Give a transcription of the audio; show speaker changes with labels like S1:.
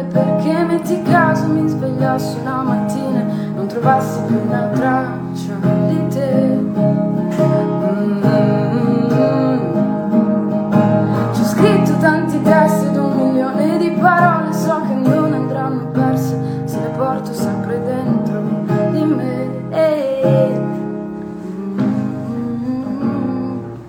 S1: grande perché metti caso mi svegliassi una mattina non trovassi più una traccia di te mm-hmm. scritto tanti testi ed un milione di parole so che non andranno perse se le porto sempre